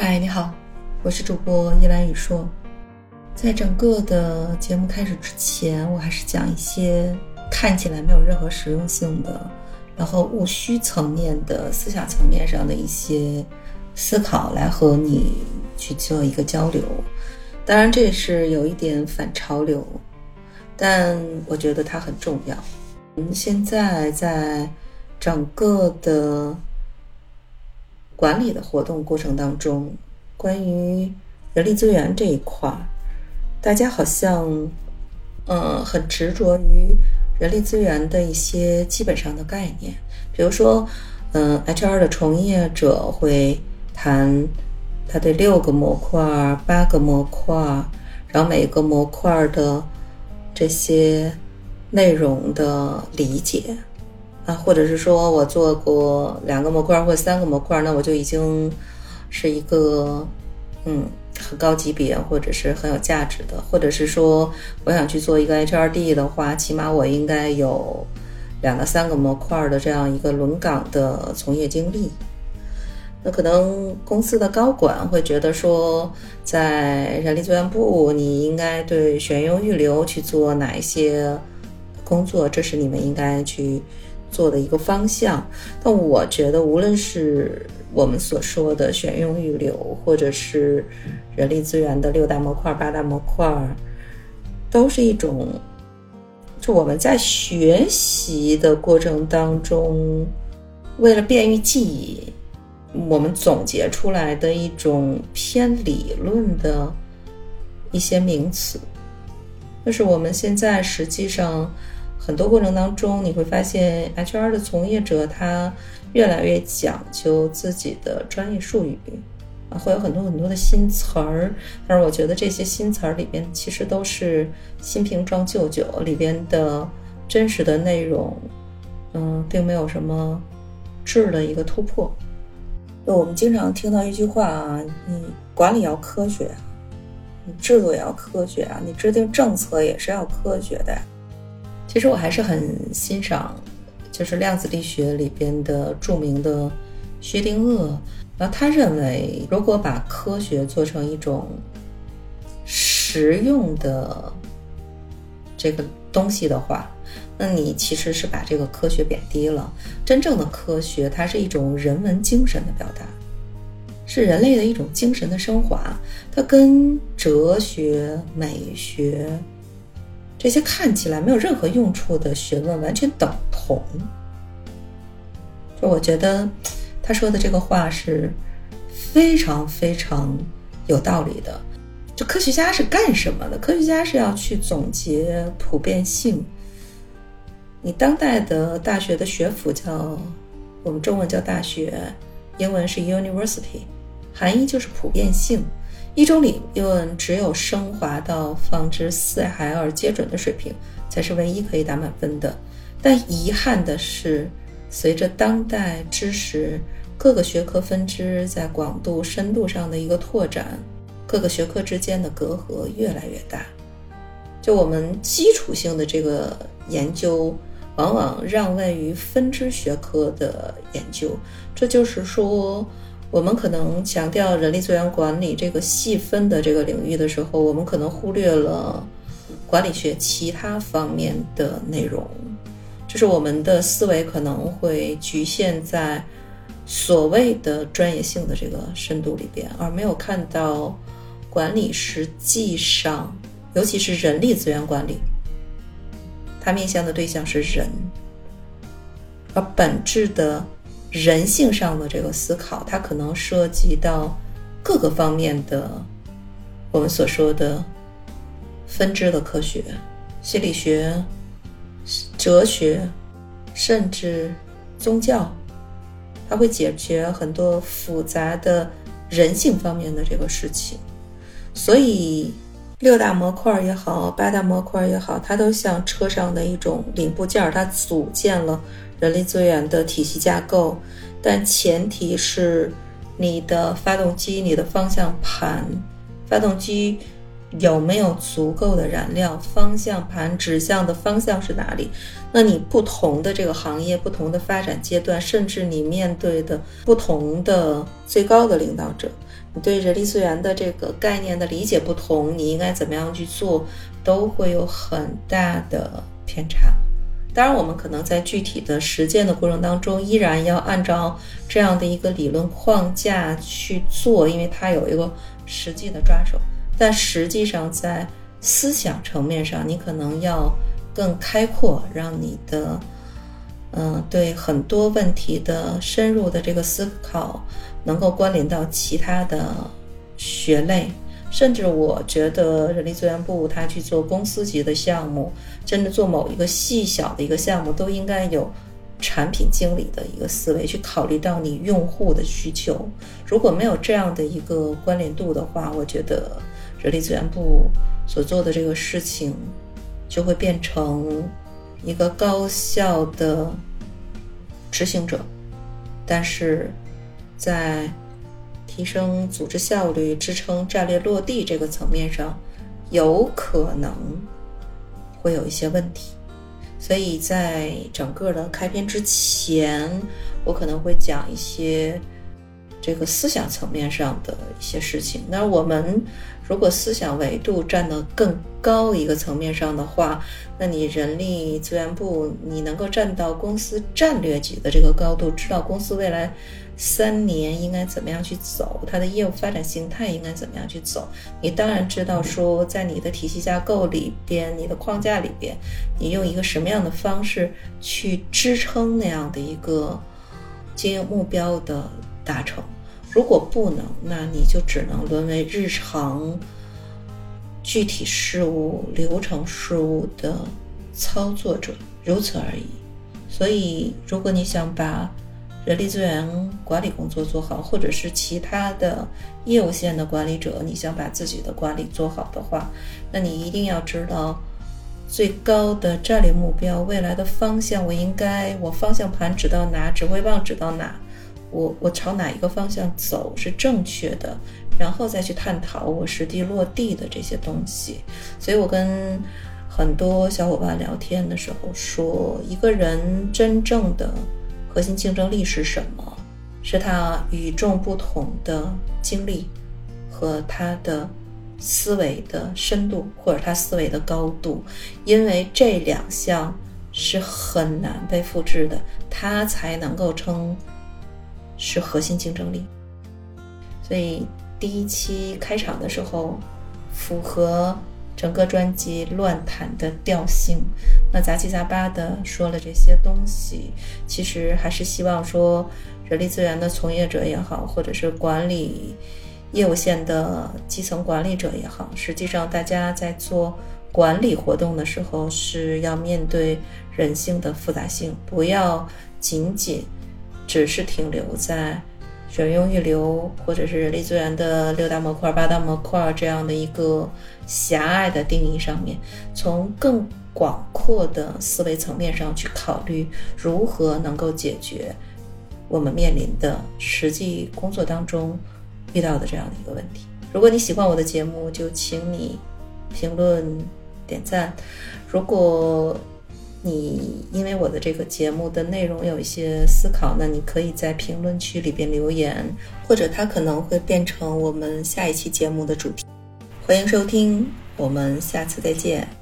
嗨，你好，我是主播叶兰雨说。在整个的节目开始之前，我还是讲一些看起来没有任何实用性的，然后务虚层面的思想层面上的一些思考，来和你去做一个交流。当然，这也是有一点反潮流，但我觉得它很重要。嗯，现在在整个的。管理的活动过程当中，关于人力资源这一块儿，大家好像，嗯，很执着于人力资源的一些基本上的概念，比如说，嗯，HR 的从业者会谈他对六个模块、八个模块，然后每个模块的这些内容的理解。啊，或者是说我做过两个模块或三个模块，那我就已经是一个嗯很高级别或者是很有价值的。或者是说我想去做一个 HRD 的话，起码我应该有两个三个模块的这样一个轮岗的从业经历。那可能公司的高管会觉得说，在人力资源部你应该对选用预留去做哪一些工作，这是你们应该去。做的一个方向，但我觉得，无论是我们所说的选用预留，或者是人力资源的六大模块、八大模块，都是一种，就我们在学习的过程当中，为了便于记忆，我们总结出来的一种偏理论的一些名词，就是我们现在实际上。很多过程当中，你会发现 HR 的从业者他越来越讲究自己的专业术语啊，会有很多很多的新词儿。但是我觉得这些新词儿里边其实都是新瓶装旧酒，里边的真实的内容，嗯，并没有什么质的一个突破。就我们经常听到一句话啊，你管理要科学，你制度也要科学啊，你制定政策也是要科学的呀。其实我还是很欣赏，就是量子力学里边的著名的薛定谔。然后他认为，如果把科学做成一种实用的这个东西的话，那你其实是把这个科学贬低了。真正的科学，它是一种人文精神的表达，是人类的一种精神的升华。它跟哲学、美学。这些看起来没有任何用处的学问完全等同。就我觉得他说的这个话是非常非常有道理的。就科学家是干什么的？科学家是要去总结普遍性。你当代的大学的学府叫我们中文叫大学，英文是 university，含义就是普遍性。一种理论只有升华到放之四海而皆准的水平，才是唯一可以打满分的。但遗憾的是，随着当代知识各个学科分支在广度、深度上的一个拓展，各个学科之间的隔阂越来越大。就我们基础性的这个研究，往往让位于分支学科的研究。这就是说。我们可能强调人力资源管理这个细分的这个领域的时候，我们可能忽略了管理学其他方面的内容，就是我们的思维可能会局限在所谓的专业性的这个深度里边，而没有看到管理实际上，尤其是人力资源管理，它面向的对象是人，而本质的。人性上的这个思考，它可能涉及到各个方面的我们所说的分支的科学、心理学、哲学，甚至宗教，它会解决很多复杂的人性方面的这个事情。所以，六大模块也好，八大模块也好，它都像车上的一种零部件，它组建了。人力资源的体系架构，但前提是你的发动机、你的方向盘，发动机有没有足够的燃料？方向盘指向的方向是哪里？那你不同的这个行业、不同的发展阶段，甚至你面对的不同的最高的领导者，对人力资源的这个概念的理解不同，你应该怎么样去做，都会有很大的偏差。当然，我们可能在具体的实践的过程当中，依然要按照这样的一个理论框架去做，因为它有一个实际的抓手。但实际上，在思想层面上，你可能要更开阔，让你的，嗯，对很多问题的深入的这个思考，能够关联到其他的学类，甚至我觉得人力资源部他去做公司级的项目，甚至做某一个细小的一个项目，都应该有产品经理的一个思维，去考虑到你用户的需求。如果没有这样的一个关联度的话，我觉得。人力资源部所做的这个事情，就会变成一个高效的执行者，但是在提升组织效率、支撑战略落地这个层面上，有可能会有一些问题。所以在整个的开篇之前，我可能会讲一些这个思想层面上的一些事情。那我们。如果思想维度站得更高一个层面上的话，那你人力资源部你能够站到公司战略级的这个高度，知道公司未来三年应该怎么样去走，它的业务发展形态应该怎么样去走。你当然知道说，在你的体系架构里边，你的框架里边，你用一个什么样的方式去支撑那样的一个经营目标的达成。如果不能，那你就只能沦为日常具体事务、流程事务的操作者，如此而已。所以，如果你想把人力资源管理工作做好，或者是其他的业务线的管理者，你想把自己的管理做好的话，那你一定要知道最高的战略目标、未来的方向。我应该，我方向盘指到哪，指挥棒指到哪。我我朝哪一个方向走是正确的，然后再去探讨我实地落地的这些东西。所以我跟很多小伙伴聊天的时候说，一个人真正的核心竞争力是什么？是他与众不同的经历和他的思维的深度，或者他思维的高度。因为这两项是很难被复制的，他才能够称。是核心竞争力，所以第一期开场的时候，符合整个专辑乱谈的调性，那杂七杂八的说了这些东西，其实还是希望说，人力资源的从业者也好，或者是管理业务线的基层管理者也好，实际上大家在做管理活动的时候，是要面对人性的复杂性，不要仅仅。只是停留在选用预留或者是人力资源的六大模块、八大模块这样的一个狭隘的定义上面，从更广阔的思维层面上去考虑如何能够解决我们面临的实际工作当中遇到的这样的一个问题。如果你喜欢我的节目，就请你评论、点赞。如果你因为我的这个节目的内容有一些思考，那你可以在评论区里边留言，或者它可能会变成我们下一期节目的主题。欢迎收听，我们下次再见。